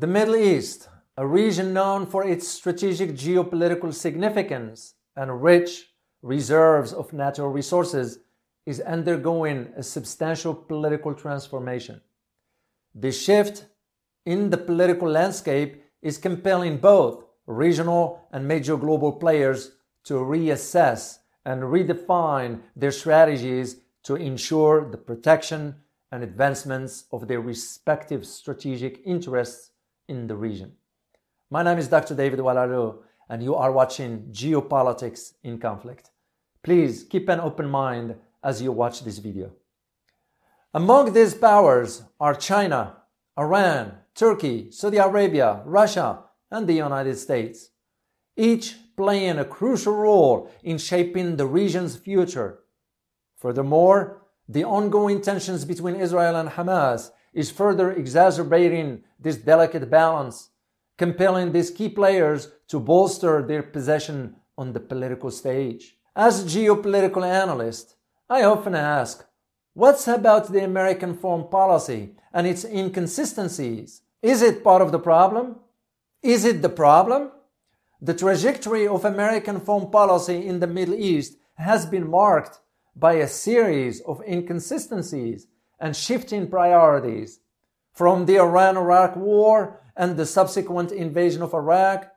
The Middle East, a region known for its strategic geopolitical significance and rich reserves of natural resources, is undergoing a substantial political transformation. The shift in the political landscape is compelling both regional and major global players to reassess and redefine their strategies to ensure the protection and advancements of their respective strategic interests in the region. My name is Dr. David Oualaalou, and you are watching Geopolitics in Conflict. Please keep an open mind as you watch this video. Among these powers are China, Iran, Turkey, Saudi Arabia, Russia, and the United States, each playing a crucial role in shaping the region's future. Furthermore, the ongoing tensions between Israel and Hamas is further exacerbating this delicate balance, compelling these key players to bolster their position on the political stage. As a geopolitical analyst, I often ask, what's about the American foreign policy and its inconsistencies? Is it part of the problem? Is it the problem? The trajectory of American foreign policy in the Middle East has been marked by a series of inconsistencies and shifting priorities. From the Iran Iraq War and the subsequent invasion of Iraq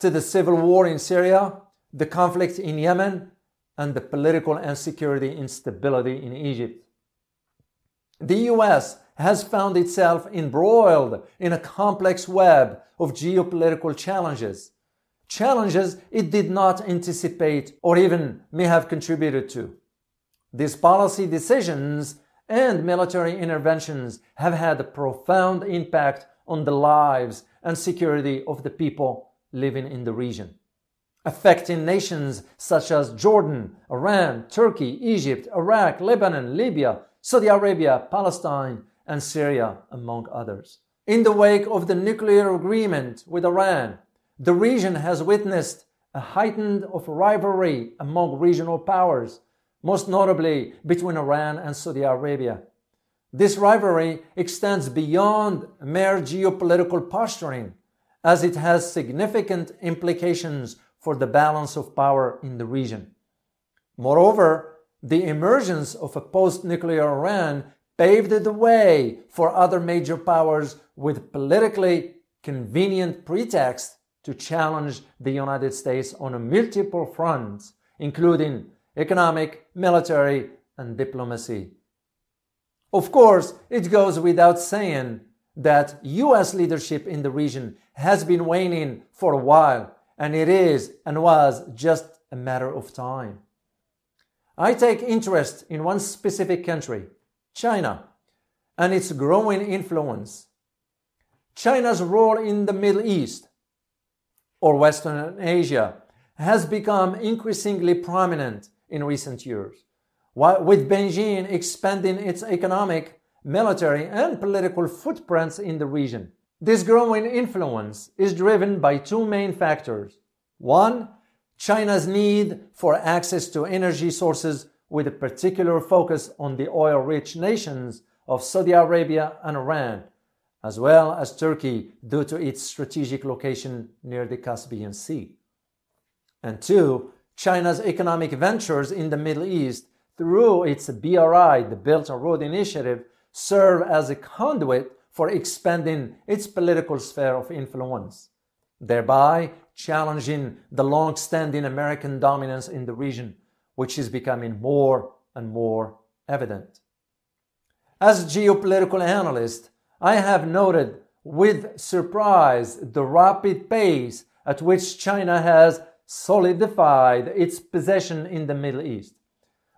to the civil war in Syria, the conflict in Yemen, and the political and security instability in Egypt. The US has found itself embroiled in a complex web of geopolitical challenges. Challenges it did not anticipate or even may have contributed to. These policy decisions and military interventions have had a profound impact on the lives and security of the people living in the region, affecting nations such as Jordan, Iran, Turkey, Egypt, Iraq, Lebanon, Libya, Saudi Arabia, Palestine, and Syria, among others. In the wake of the nuclear agreement with Iran, the region has witnessed a heightened of rivalry among regional powers, most notably between Iran and Saudi Arabia. This rivalry extends beyond mere geopolitical posturing, as it has significant implications for the balance of power in the region. Moreover, the emergence of a post-nuclear Iran paved the way for other major powers with politically convenient pretexts to challenge the United States on multiple fronts, including economic, military, and diplomacy. Of course, it goes without saying that US leadership in the region has been waning for a while, and it is and was just a matter of time. I take interest in one specific country, China, and its growing influence. China's role in the Middle East or Western Asia has become increasingly prominent in recent years, with Beijing expanding its economic, military, and political footprints in the region. This growing influence is driven by two main factors. One, China's need for access to energy sources with a particular focus on the oil rich nations of Saudi Arabia and Iran, as well as Turkey due to its strategic location near the Caspian Sea. And two, China's economic ventures in the Middle East through its BRI, the Belt and Road Initiative, serve as a conduit for expanding its political sphere of influence, thereby challenging the long standing American dominance in the region which is becoming more and more evident. As a geopolitical analyst, I have noted with surprise the rapid pace at which China has solidified its position in the Middle East.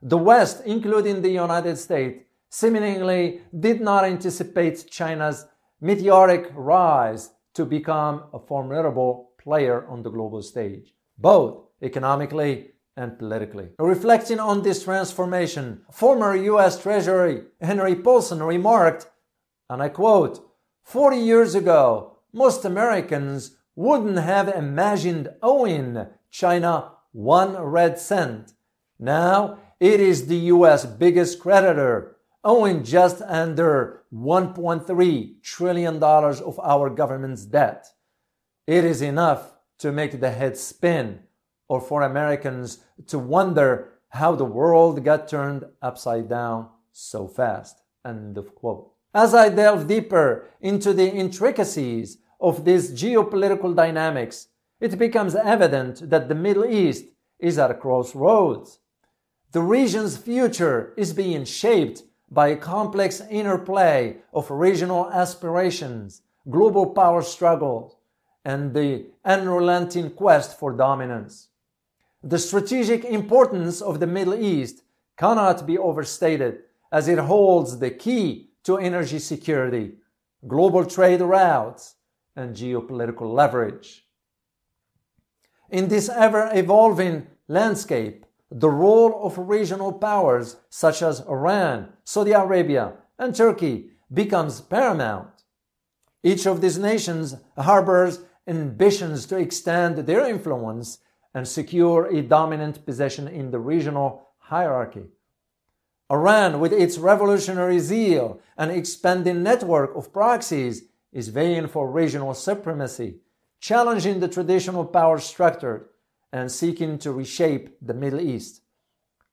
The West, including the United States, seemingly did not anticipate China's meteoric rise to become a formidable player on the global stage, both economically and politically. Reflecting on this transformation, former US Treasury Henry Paulson remarked, and I quote, 40 years ago, most Americans wouldn't have imagined owing China one red cent. Now it is the US biggest creditor, owing just under $1.3 trillion of our government's debt. It is enough to make the head spin or for Americans to wonder how the world got turned upside down so fast. End of quote. As I delve deeper into the intricacies of these geopolitical dynamics, it becomes evident that the Middle East is at a crossroads. The region's future is being shaped by a complex interplay of regional aspirations, global power struggles, and the unrelenting quest for dominance. The strategic importance of the Middle East cannot be overstated as it holds the key to energy security, global trade routes, and geopolitical leverage. In this ever evolving landscape, the role of regional powers such as Iran, Saudi Arabia, and Turkey becomes paramount. Each of these nations harbors ambitions to extend their influence and secure a dominant position in the regional hierarchy. Iran, with its revolutionary zeal and expanding network of proxies, is vying for regional supremacy, challenging the traditional power structure and seeking to reshape the Middle East.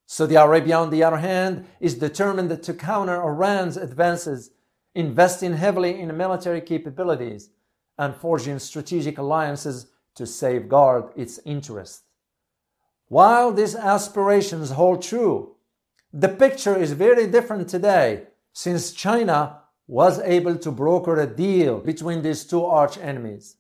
Saudi Arabia, on the other hand, is determined to counter Iran's advances, investing heavily in military capabilities and forging strategic alliances to safeguard its interests. While these aspirations hold true, the picture is very different today since China was able to broker a deal between these two arch enemies.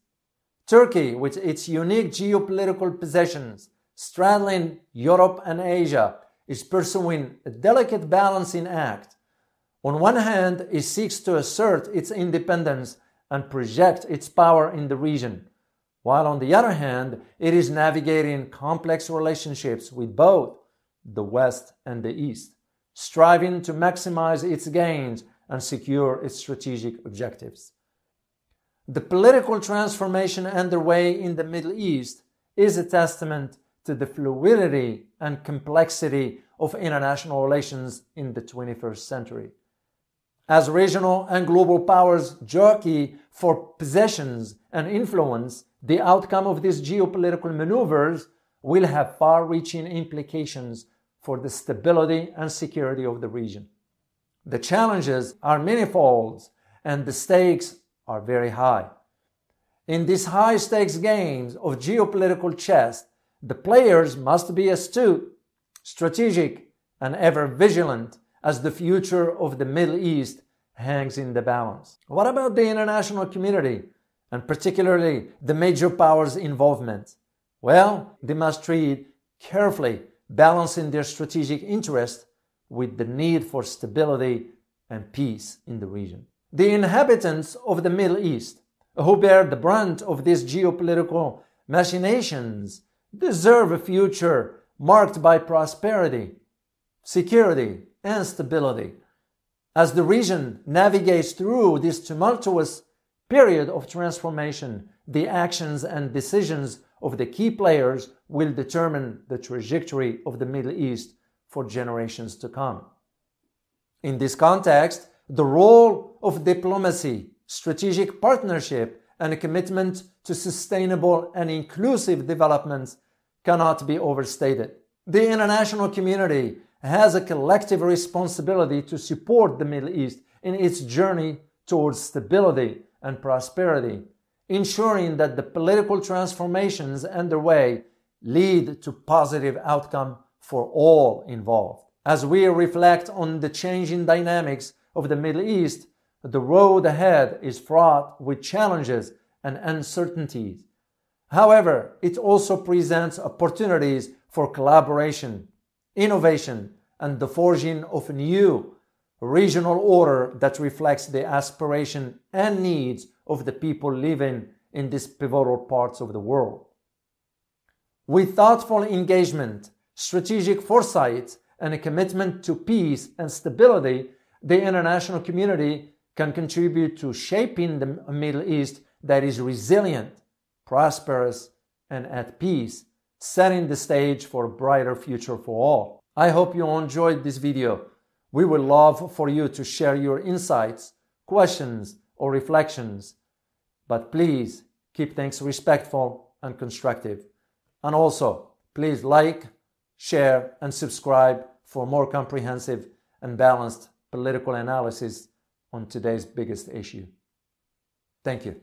Turkey, with its unique geopolitical positions straddling Europe and Asia, is pursuing a delicate balancing act. On one hand, it seeks to assert its independence and project its power in the region, while on the other hand, it is navigating complex relationships with both the West and the East, striving to maximize its gains and secure its strategic objectives. The political transformation underway in the Middle East is a testament to the fluidity and complexity of international relations in the 21st century. As regional and global powers jockey for possessions and influence, the outcome of these geopolitical maneuvers will have far reaching implications for the stability and security of the region. The challenges are manifold and the stakes are very high. In these high stakes games of geopolitical chess, the players must be astute, strategic, and ever vigilant as the future of the Middle East hangs in the balance. What about the international community, and particularly the major powers' involvement? Well, they must treat carefully, balancing their strategic interest with the need for stability and peace in the region. The inhabitants of the Middle East, who bear the brunt of these geopolitical machinations, deserve a future marked by prosperity, security, and stability. As the region navigates through this tumultuous period of transformation, the actions and decisions of the key players will determine the trajectory of the Middle East for generations to come. In this context, the role of diplomacy, strategic partnership, and a commitment to sustainable and inclusive development cannot be overstated. The international community has a collective responsibility to support the Middle East in its journey towards stability and prosperity, ensuring that the political transformations underway lead to positive outcome for all involved. As we reflect on the changing dynamics of the Middle East, the road ahead is fraught with challenges and uncertainties. However, it also presents opportunities for collaboration, innovation, and the forging of a new regional order that reflects the aspiration and needs of the people living in these pivotal parts of the world. With thoughtful engagement, strategic foresight, and a commitment to peace and stability, the international community can contribute to shaping the Middle East that is resilient, prosperous, and at peace, setting the stage for a brighter future for all. I hope you enjoyed this video. We would love for you to share your insights, questions, or reflections, but please keep things respectful and constructive. And also, please like, share, and subscribe for more comprehensive and balanced political analysis on today's biggest issue. Thank you.